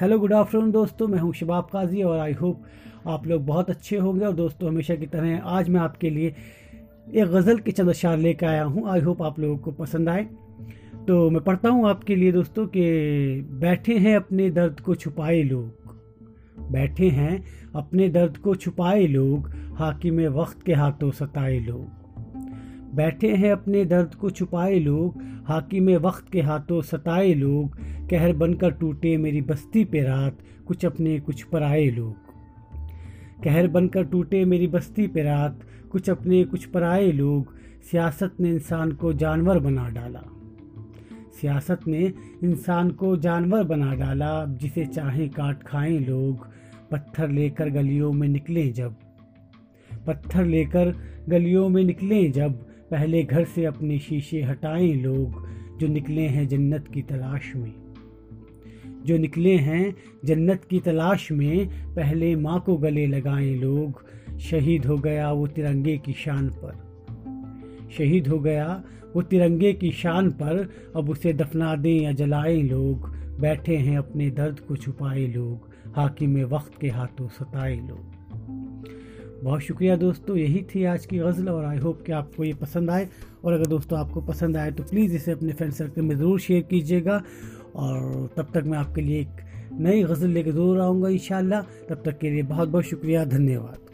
Hello good afternoon दोस्तों। मैं हूँ शबाब काजी और आई होप आप लोग बहुत अच्छे होंगे और दोस्तों, हमेशा की तरह आज मैं आपके लिए एक गज़ल के चंद अशार लेकर आया हूँ। आई होप आप लोगों को पसंद आए। तो मैं पढ़ता हूँ आपके लिए दोस्तों कि बैठे हैं अपने दर्द को छुपाए लोग। बैठे हैं अपने दर्द को छुपाए लोग, हाकिम वक्त के हाथों सताए लोग। बैठे हैं अपने दर्द को छुपाए लोग, हाकिम वक्त के हाथों सताए लोग, कहर बनकर टूटे मेरी बस्ती पे रात, कुछ अपने कुछ पर आए लोग। कहर बनकर टूटे मेरी बस्ती पे रात, कुछ अपने कुछ पर आए लोग, सियासत ने इंसान को जानवर बना डाला। सियासत ने इंसान को जानवर बना डाला जिसे चाहे काट खाएँ लोग, पत्थर लेकर गलियों में निकले जब। पत्थर लेकर गलियों में निकले जब पहले घर से अपने शीशे हटाएँ लोग जो निकले हैं जन्नत की तलाश में। जो निकले हैं जन्नत की तलाश में, पहले माँ को गले लगाएँ लोग, शहीद हो गया वो तिरंगे की शान पर। शहीद हो गया वो तिरंगे की शान पर, अब उसे दफना दें या जलाएँ लोग, बैठे हैं अपने दर्द को छुपाए लोग, हाकिम वक्त के हाथों सताए लोग। बहुत शुक्रिया दोस्तों, यही थी आज की गज़ल और आई होप कि आपको ये पसंद आए। और अगर दोस्तों आपको पसंद आए तो प्लीज़ इसे अपने फ्रेंड सर्कल में ज़रूर शेयर कीजिएगा। और तब तक मैं आपके लिए एक नई गज़ल लेकर ज़रूर आऊँगा इन तब तक के लिए बहुत बहुत शुक्रिया, धन्यवाद।